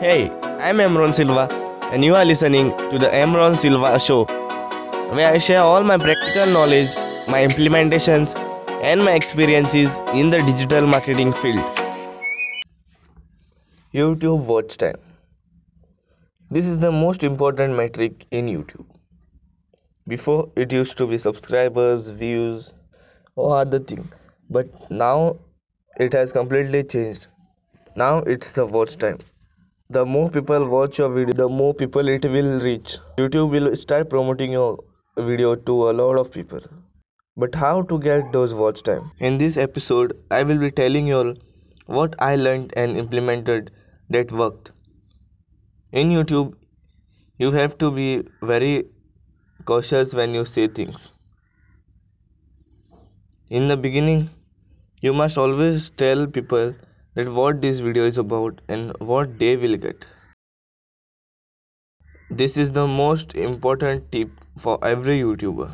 Hey, I'm Emron Silva, and you are listening to the Emron Silva Show, where I share all my practical knowledge, my implementations, and my experiences in the digital marketing field. YouTube watch time. This is the most important metric in YouTube. Before it used to be subscribers, views, or other thing, but now it has completely changed. Now it's the watch time. The more people watch your video, the more people it will reach. YouTube will start promoting your video to a lot of people. But how to get those watch time? In this episode, I will be telling you all what I learned and implemented that worked. In YouTube, you have to be very cautious when you say things. In the beginning, you must always tell people that what this video is about and what they will get. This is the most important tip for every YouTuber.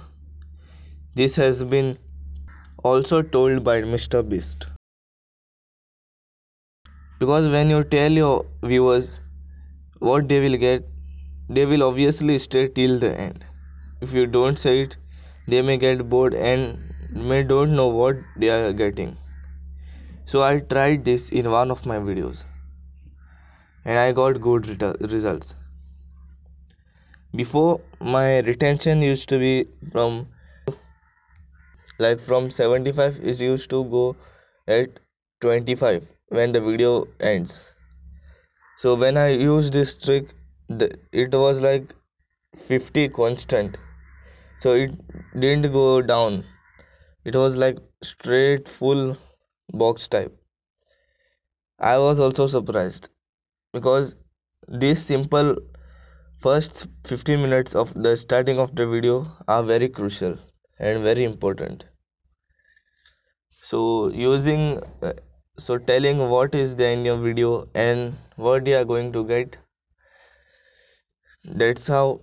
This has been also told by Mr. Beast. Because when you tell your viewers what they will get, they will obviously stay till the end. If you don't say it, they may get bored and may don't know what they are getting. So I tried this in one of my videos and I got good results. Before my retention used to be from like from 75 it used to go at 25 when the video ends. So when I used this trick the, it was like 50 constant so it didn't go down it was like straight full box type. I was also surprised because these simple first 15 minutes of the starting of the video are very crucial and very important. So using uh, so telling what is there in your video and what you are going to get that's how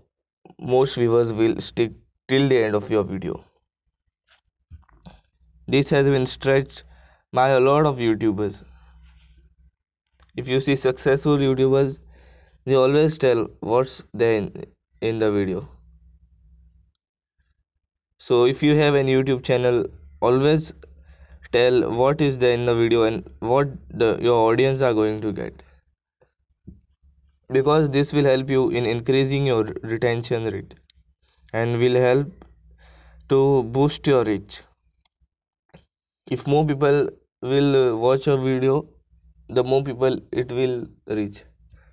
most viewers will stick till the end of your video. This has been stretched by a lot of youtubers. If you see successful youtubers they always tell what's there in, the video. So if you have a youtube channel always tell what is there in the video and what the, your audience are going to get. Because this will help you in increasing your retention rate and will help to boost your reach. If more people will uh, watch a video the more people it will reach.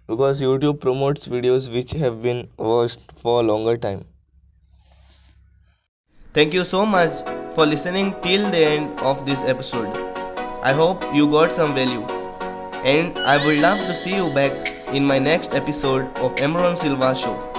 Because youtube promotes videos which have been watched for a longer time. Thank you so much for listening till the end of this episode. I hope you got some value. And i would love to see you back in my next episode of Emron Silva show